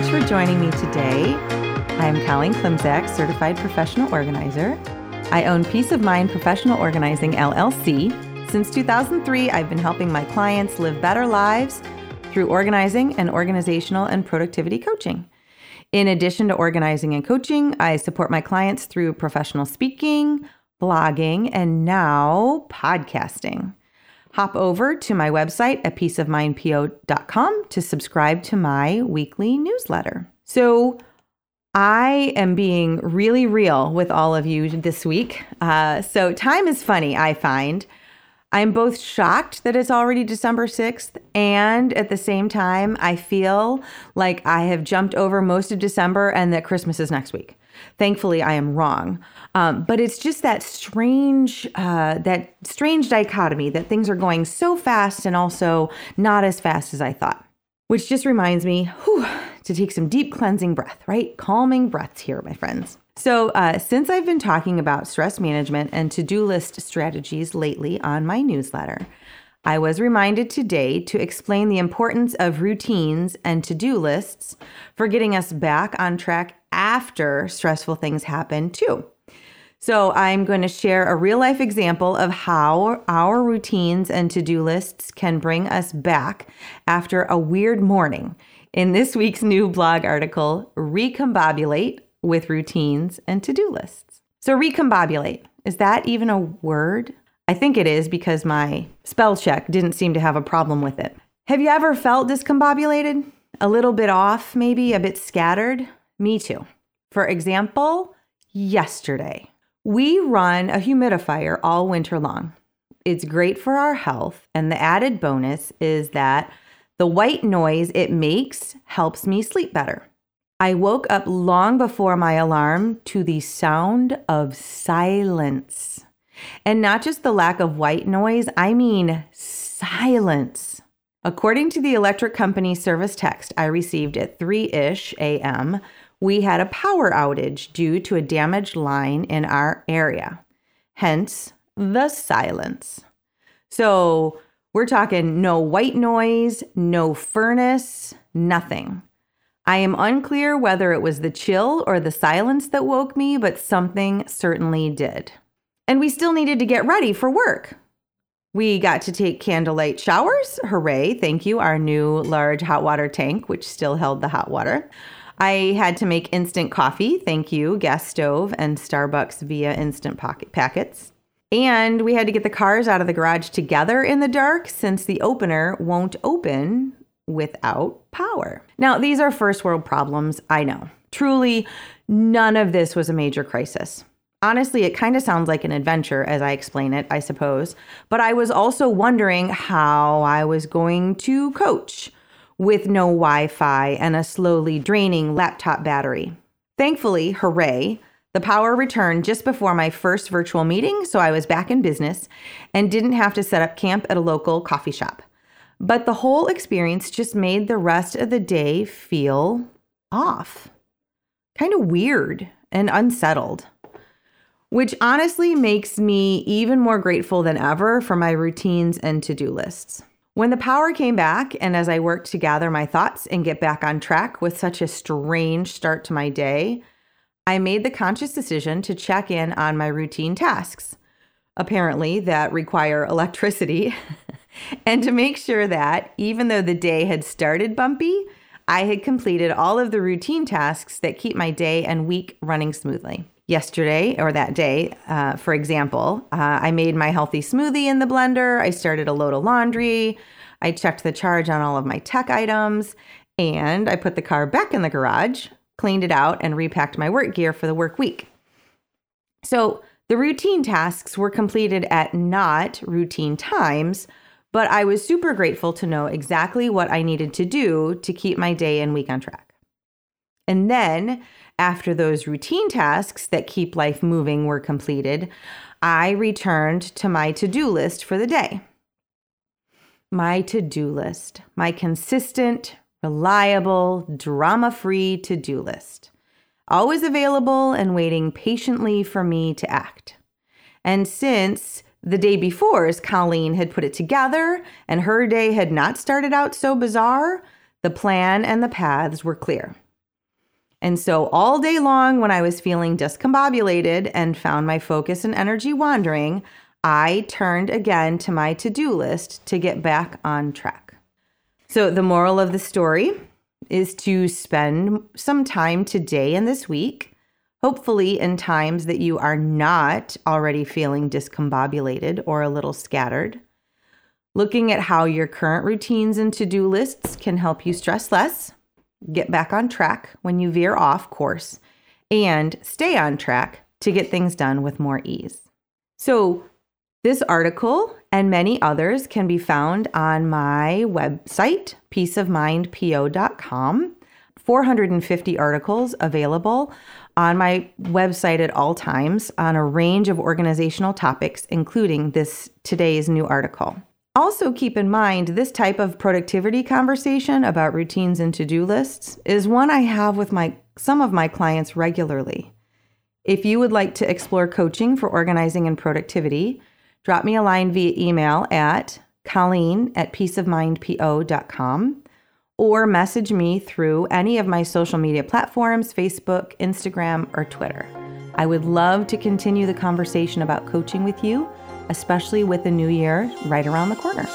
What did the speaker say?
Much for joining me today. I'm Colleen Klimczak, certified professional organizer. I own Peace of Mind Professional Organizing LLC. Since 2003, I've been helping my clients live better lives through organizing and organizational and productivity coaching. In addition to organizing and coaching, I support my clients through professional speaking, blogging, and now podcasting. Hop over to my website at peaceofmindpo.com to subscribe to my weekly newsletter. So, I am being really real with all of you this week. Uh, so, time is funny, I find. I'm both shocked that it's already December 6th, and at the same time, I feel like I have jumped over most of December and that Christmas is next week. Thankfully, I am wrong. Um, but it's just that strange, uh, that strange dichotomy that things are going so fast and also not as fast as I thought. Which just reminds me whew, to take some deep cleansing breath, right? Calming breaths here, my friends. So, uh, since I've been talking about stress management and to do list strategies lately on my newsletter, I was reminded today to explain the importance of routines and to do lists for getting us back on track after stressful things happen, too. So, I'm going to share a real life example of how our routines and to do lists can bring us back after a weird morning in this week's new blog article, Recombobulate with Routines and To Do Lists. So, recombobulate, is that even a word? I think it is because my spell check didn't seem to have a problem with it. Have you ever felt discombobulated? A little bit off, maybe a bit scattered? Me too. For example, yesterday. We run a humidifier all winter long. It's great for our health, and the added bonus is that the white noise it makes helps me sleep better. I woke up long before my alarm to the sound of silence. And not just the lack of white noise, I mean silence. According to the electric company service text I received at 3 ish a.m., we had a power outage due to a damaged line in our area. Hence, the silence. So, we're talking no white noise, no furnace, nothing. I am unclear whether it was the chill or the silence that woke me, but something certainly did. And we still needed to get ready for work. We got to take candlelight showers. Hooray, thank you, our new large hot water tank, which still held the hot water. I had to make instant coffee, thank you, gas stove and Starbucks via instant pocket packets. And we had to get the cars out of the garage together in the dark since the opener won't open without power. Now, these are first world problems, I know. Truly, none of this was a major crisis. Honestly, it kind of sounds like an adventure as I explain it, I suppose. But I was also wondering how I was going to coach with no Wi Fi and a slowly draining laptop battery. Thankfully, hooray, the power returned just before my first virtual meeting, so I was back in business and didn't have to set up camp at a local coffee shop. But the whole experience just made the rest of the day feel off, kind of weird and unsettled, which honestly makes me even more grateful than ever for my routines and to do lists. When the power came back, and as I worked to gather my thoughts and get back on track with such a strange start to my day, I made the conscious decision to check in on my routine tasks, apparently, that require electricity, and to make sure that, even though the day had started bumpy, I had completed all of the routine tasks that keep my day and week running smoothly yesterday or that day, uh, for example, uh, I made my healthy smoothie in the blender. I started a load of laundry. I checked the charge on all of my tech items. And I put the car back in the garage, cleaned it out, and repacked my work gear for the work week. So the routine tasks were completed at not routine times, but I was super grateful to know exactly what I needed to do to keep my day and week on track. And then after those routine tasks that keep life moving were completed, I returned to my to do list for the day. My to do list, my consistent, reliable, drama free to do list, always available and waiting patiently for me to act. And since the day before, as Colleen had put it together and her day had not started out so bizarre, The plan and the paths were clear. And so, all day long, when I was feeling discombobulated and found my focus and energy wandering, I turned again to my to do list to get back on track. So, the moral of the story is to spend some time today and this week, hopefully in times that you are not already feeling discombobulated or a little scattered, looking at how your current routines and to do lists can help you stress less get back on track when you veer off course, and stay on track to get things done with more ease. So, this article and many others can be found on my website, peaceofmindpo.com. 450 articles available on my website at all times on a range of organizational topics, including this today's new article. Also, keep in mind this type of productivity conversation about routines and to do lists is one I have with my, some of my clients regularly. If you would like to explore coaching for organizing and productivity, drop me a line via email at colleen at peaceofmindpo.com or message me through any of my social media platforms Facebook, Instagram, or Twitter. I would love to continue the conversation about coaching with you especially with the new year right around the corner.